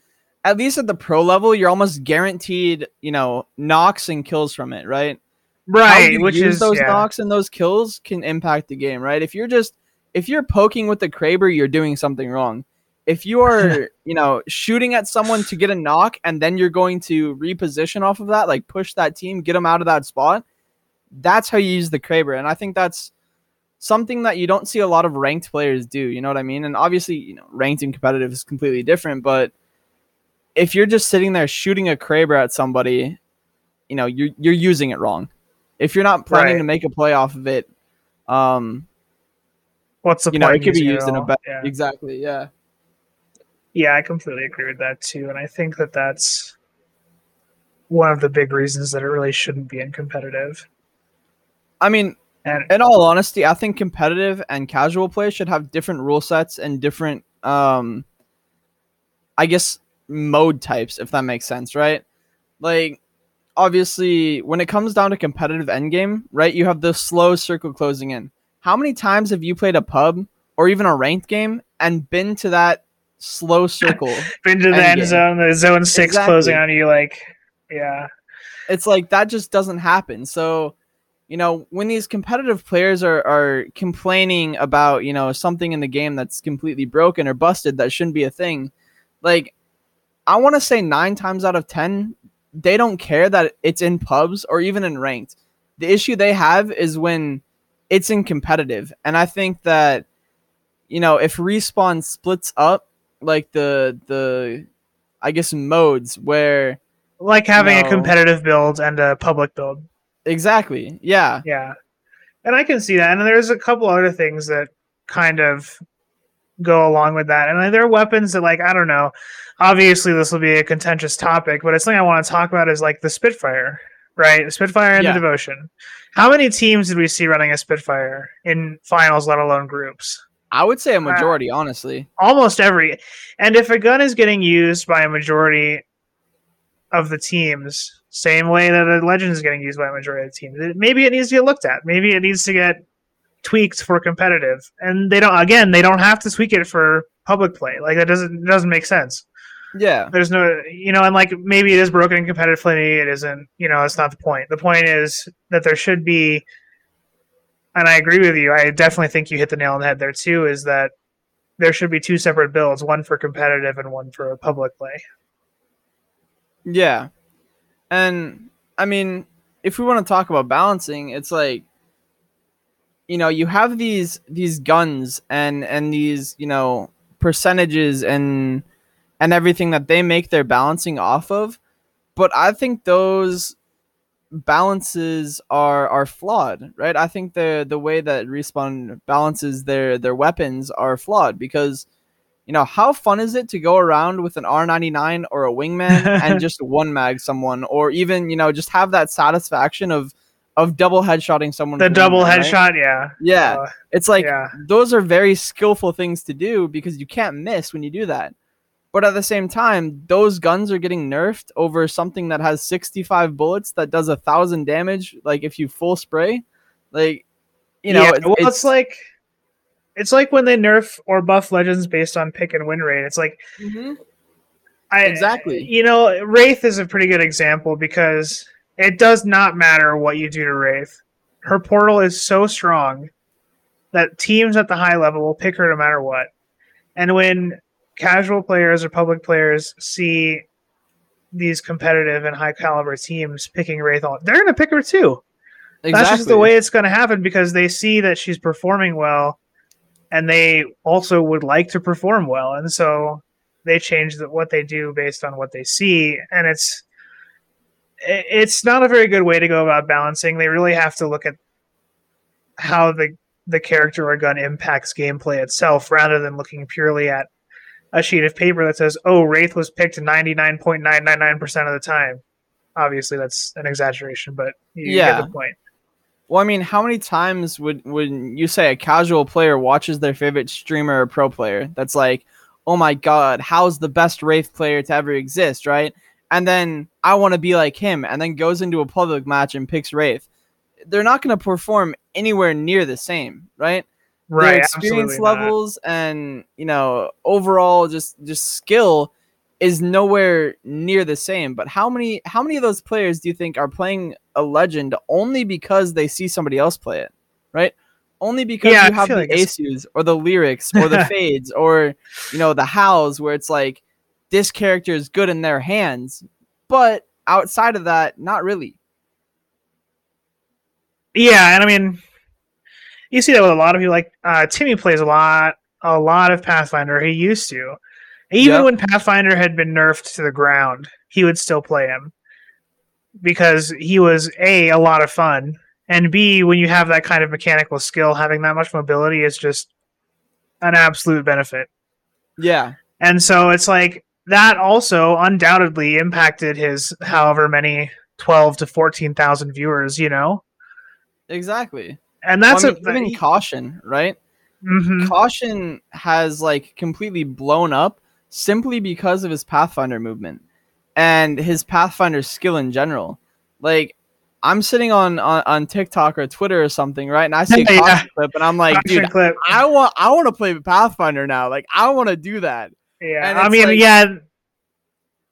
at least at the pro level, you're almost guaranteed, you know, knocks and kills from it, right? Right, which is those yeah. knocks and those kills can impact the game, right? If you're just if you're poking with the Kraber, you're doing something wrong. If you are, you know, shooting at someone to get a knock and then you're going to reposition off of that, like push that team, get them out of that spot, that's how you use the Kraber. And I think that's something that you don't see a lot of ranked players do. You know what I mean? And obviously, you know, ranked and competitive is completely different. But if you're just sitting there shooting a Kraber at somebody, you know, you're you're using it wrong. If you're not planning Right. to make a play off of it, um, What's the you know, it could be used in a better. Yeah. Exactly. Yeah. Yeah, I completely agree with that too, and I think that that's one of the big reasons that it really shouldn't be in competitive. I mean, And in all honesty, I think competitive and casual play should have different rule sets and different, um, I guess, mode types, if that makes sense, right? Like, obviously, when it comes down to competitive endgame, right, you have the slow circle closing in. How many times have you played a pub or even a ranked game and been to that slow circle? been to the end zone, the zone six Exactly. closing on you, like, yeah, it's like that just doesn't happen. So, you know, when these competitive players are, are complaining about, you know, something in the game that's completely broken or busted that shouldn't be a thing, like I want to say nine times out of 10, they don't care that it's in pubs or even in ranked. The issue they have is when it's in competitive. And I think that, you know, if respawn splits up like the, the, I guess modes where like having a competitive build and a public build. Exactly. Yeah. Yeah, and I can see that. And there's a couple other things that kind of go along with that. And there are weapons that, like, I don't know. Obviously, this will be a contentious topic, but it's something I want to talk about. Is like the Spitfire, right? The Spitfire and Yeah. the Devotion. How many teams did we see running a Spitfire in finals, let alone groups? I would say a uh, majority, honestly. almost every and if a gun is getting used by a majority of the teams same way that a legend is getting used by a majority of the teams. Maybe it needs to get looked at. Maybe it needs to get tweaked for competitive. And they don't again they don't have to tweak it for public play. Like that doesn't it doesn't make sense. Yeah. there's no you know and like maybe it is broken in competitive play it isn't. You know that's not the point. The point is that there should be and i agree with you i definitely think you hit the nail on the head there too is that there should be two separate builds one for competitive and one for public play. Yeah. And I mean, if we want to talk about balancing, it's like you know, you have these these guns and and these, you know, percentages and and everything that they make their balancing off of, but I think those balances are are flawed, right? I think the the way that respawn balances their their weapons are flawed because you know, how fun is it to go around with an R99 or a wingman and just one mag someone, or even you know just have that satisfaction of of double headshotting someone? the double wingman, right? headshot yeah Yeah, Uh, it's like yeah. those are very skillful things to do because you can't miss when you do that. But at the same time, those guns are getting nerfed over something that has 65 bullets that does a thousand damage. Like if you full spray, like you know, yeah, it- well it's, like it's like when they nerf or buff legends based on pick and win rate it's like Mhm. I, Exactly. You know, Wraith is a pretty good example because it does not matter what you do to Wraith. Her portal is so strong that teams at the high level will pick her no matter what. And when casual players or public players see these competitive and high caliber teams picking Wraith on, they're going to pick her too. That's just the way it's going to happen because they see that she's performing well and they also would like to perform well. And so they change the, what they do based on what they see. And it's, it's not a very good way to go about balancing. They really have to look at how the, the character or gun impacts gameplay itself rather than looking purely at a sheet of paper that says, oh, Wraith was picked 99.999% of the time. Obviously, that's an exaggeration, but you Yeah. get the point. Well, I mean, how many times would would you say a casual player watches their favorite streamer or pro player that's like, "Oh my god, how's the best Wraith player to ever exist?" Right? And then I want to be like him, and then goes into a public match and picks Wraith. They're not going to perform anywhere near the same, right? Right. Their experience absolutely not. levels and you know overall just just skill is nowhere near the same. But how many how many of those players do you think are playing a legend only because they see somebody else play it, right? Only because Yeah, you have the like Aceus or the lyrics or the Faides or you know the Hals where it's like this character is good in their hands, but outside of that, not really. Yeah, and I mean, you see that with a lot of you. Like uh, Timmy plays a lot, a lot of Pathfinder. He used to, even Yep. when Pathfinder had been nerfed to the ground, he would still play him because he was a a lot of fun, and b when you have that kind of mechanical skill, having that much mobility is just an absolute benefit. Yeah, And so it's like that also undoubtedly impacted his however many twelve to fourteen thousand viewers. You know, exactly. and that's Well, I mean, a even caution, right? Mhm. Caution has like completely blown up simply because of his Pathfinder movement and his Pathfinder skill in general. Like I'm sitting on on, on TikTok or Twitter or something, right? And I see a Yeah. clip and I'm like, Caution dude, clip. I want I want to play the Pathfinder now. Like I want to do that. Yeah, I mean, like- yeah,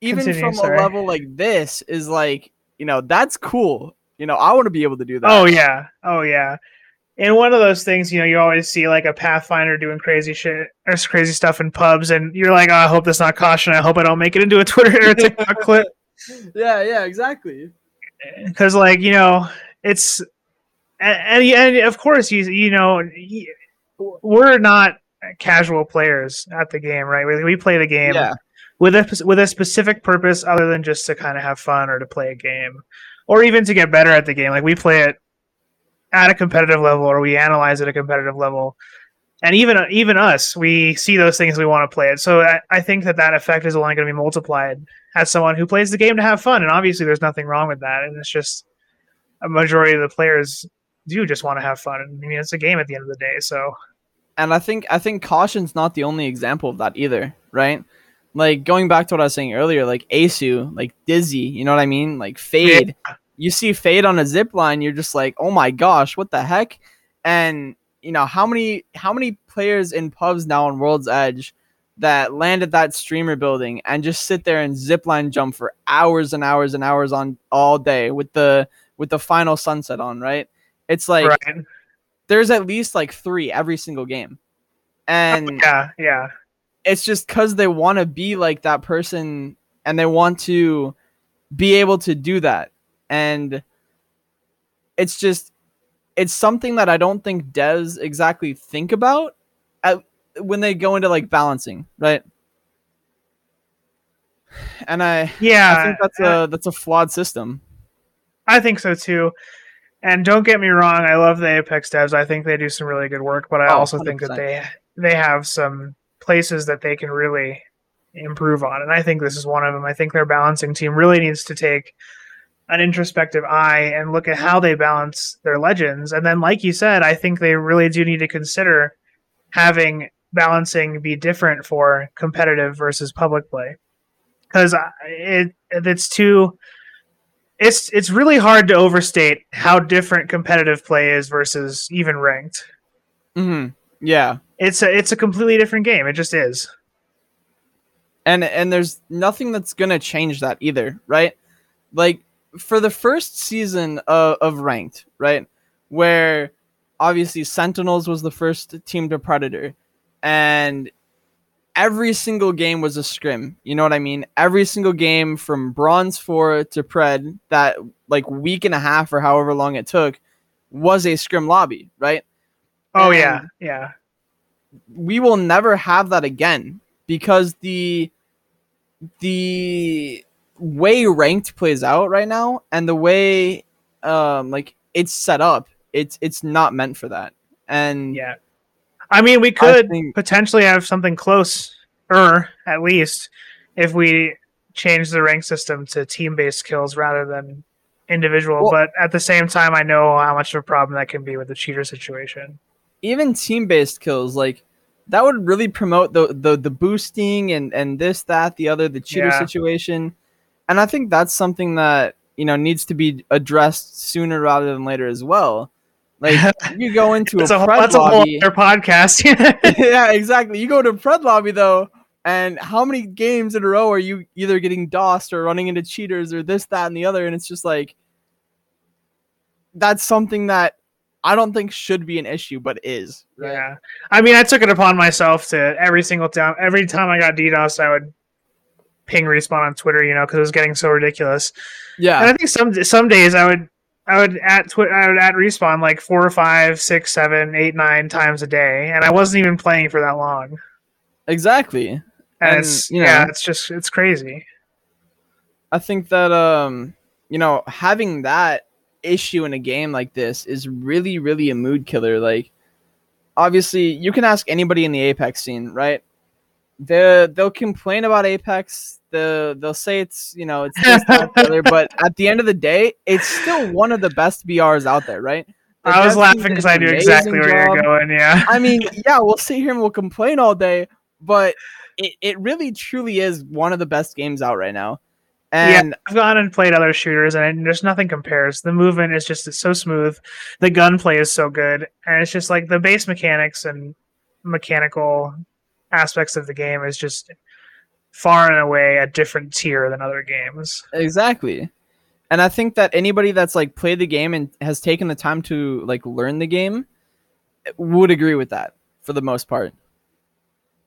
Even Continue, from sorry. a level like this is like, you know, that's cool. You know, I want to be able to do that. oh yeah, oh yeah. And one of those things, you know, you always see like a Pathfinder doing crazy shit or crazy stuff in pubs, and you're like, oh, I hope that's not caution. I hope I don't make it into a Twitter or a TikTok clip yeah, yeah, exactly. because, like, you know, it's and, and and of course you you know we're not casual players at the game, right? We, we play the game Yeah. with a with a specific purpose other than just to kind of have fun or to play a game or even to get better at the game like we play it at a competitive level or we analyze at a competitive level and even even us we see those things we want to play it so I, I think that that effect is only going to be multiplied as someone who plays the game to have fun and obviously there's nothing wrong with that and it's just a majority of the players do just want to have fun and I mean it's a game at the end of the day so and I think I think caution's not the only example of that either, right? Like going back to what I was saying earlier, like Aceu, like Dizzy, you know what I mean? Like Faide. Yeah. You see Faide on a zip line, you're just like, oh my gosh, what the heck? And you know how many how many players in pubs now on World's Edge that land at that streamer building and just sit there and zip line jump for hours and hours and hours on all day with the with the final sunset on, right? It's like right. there's at least like three every single game. And oh, Yeah, yeah. it's just because they want to be like that person and they want to be able to do that. And it's just, it's something that I don't think devs exactly think about at, when they go into like balancing, right? And I, Yeah. I think that's a that's a flawed system. I think so too. And don't get me wrong, I love the Apex devs. I think they do some really good work, but I Oh, also think that they they have some places that they can really improve on. And I think this is one of them. I think their balancing team really needs to take an introspective eye and look at how they balance their legends. And then like you said, I think they really do need to consider having balancing be different for competitive versus public play. Cuz it it's too it's it's really hard to overstate how different competitive play is versus even ranked. hmm Yeah, It's a it's a completely different game. It just is. and and there's nothing that's gonna change that either, right? Like for the first season of, of ranked, right, where obviously Sentinels was the first team to Predator, and every single game was a scrim. You know what I mean? Every single game from Bronze Four to Pred, that like week and a half or however long it took, was a scrim lobby, right? Oh And- yeah, yeah. we will never have that again because the the way ranked plays out right now and the way um like it's set up it's it's not meant for that and Yeah. I mean, we could think- potentially have something close, or at least if we change the rank system to team-based kills rather than individual. Well- but at the same time, I know how much of a problem that can be with the cheater situation. even team based kills like that would really promote the the, the boosting and and this that the other the cheater Yeah. situation and i think that's something that you know needs to be addressed sooner rather than later as well like you go into a, That's a, whole- Pred that's a whole other podcast. yeah, exactly. You go to Pred lobby though, and how many games in a row are you either getting DOSed or running into cheaters or this, that, and the other? And it's just like that's something that I don't think should be an issue, but is. Right? Yeah, I mean, I took it upon myself to every single time, every time I got DDoS, I would ping respawn on Twitter, you know, because it was getting so ridiculous. Yeah, and I think some some days I would I would at twi- I would at respawn like four or five, six, seven, eight, nine times a day, and I wasn't even playing for that long. Exactly. And, And, it's you yeah, it's just it's crazy. I think that um, you know, having that issue in a game like this is really, really a mood killer. Like, obviously, you can ask anybody in the Apex scene, right? They they'll complain about Apex. The they'll say it's you know it's the but at the end of the day, it's still one of the best BRs out there, right? The I was laughing because I knew exactly where job. you're going. Yeah, I mean, yeah, we'll sit here and we'll complain all day, but it, it really truly is one of the best games out right now. And I've gone and played other shooters, and there's nothing compares. The movement is just so smooth. The gunplay is so good, and it's just like the base mechanics and mechanical aspects of the game is just far and away a different tier than other games. Exactly. And I think that anybody that's like played the game and has taken the time to like learn the game would agree with that for the most part.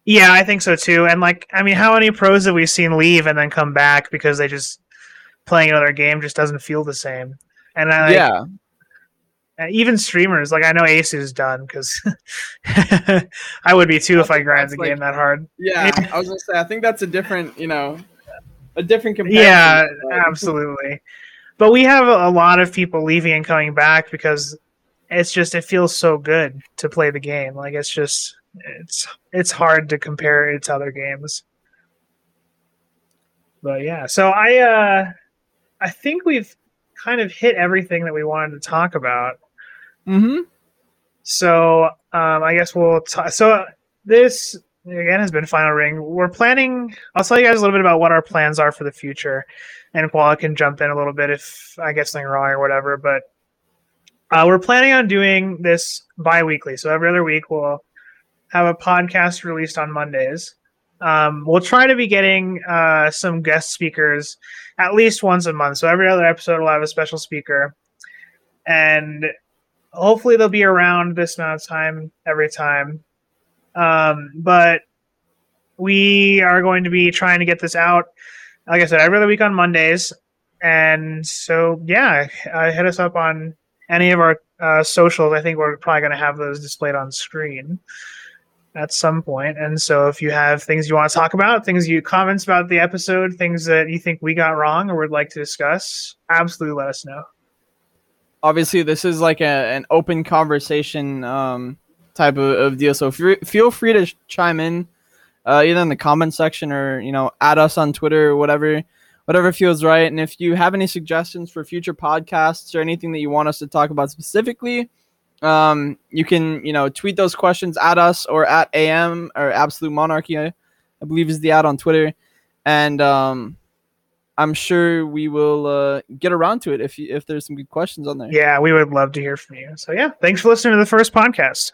Yeah, I think so too. And like, I mean, how many pros have we seen leave and then come back because they just playing another game just doesn't feel the same? And I, like, yeah. Even streamers, like I know Aceu's done because I would be too if I grind the like- game that hard. Yeah. I was gonna say I think that's a different, you know, a different comparison. Yeah, absolutely. But we have a a lot of people leaving and coming back because it's just it feels so good to play the game. Like it's just it's it's hard to compare it to other games. But yeah, so I uh I think we've kind of hit everything that we wanted to talk about. Mhm. So um, I guess we'll. T- so this again has been Final Ring. We're planning. I'll tell you guys a little bit about what our plans are for the future, and Koala can jump in a little bit if I get something wrong or whatever. But uh, we're planning on doing this bi-weekly, so every other week we'll have a podcast released on Mondays. Um, we'll try to be getting uh, some guest speakers at least once a month. So every other episode will have a special speaker, and hopefully they'll be around this amount of time every time. Um, but we are going to be trying to get this out, like I said, every other week on Mondays. And so, yeah, uh, hit us up on any of our uh, socials. I think we're probably going to have those displayed on screen at some point. And so, if you have things you want to talk about, things you comments about the episode, things that you think we got wrong or would like to discuss, absolutely let us know. Obviously, this is like a, an open conversation um, type of, of deal. So f- feel free to sh- chime in uh, either in the comment section or you know add us on Twitter or whatever whatever feels right. And if you have any suggestions for future podcasts or anything that you want us to talk about specifically, um, you can you know tweet those questions at us or at am or absolute monarchy I believe is the ad on twitter and um, i'm sure we will uh, get around to it if you, if there's some good questions on there Yeah, we would love to hear from you. So, yeah, thanks for listening to the first podcast.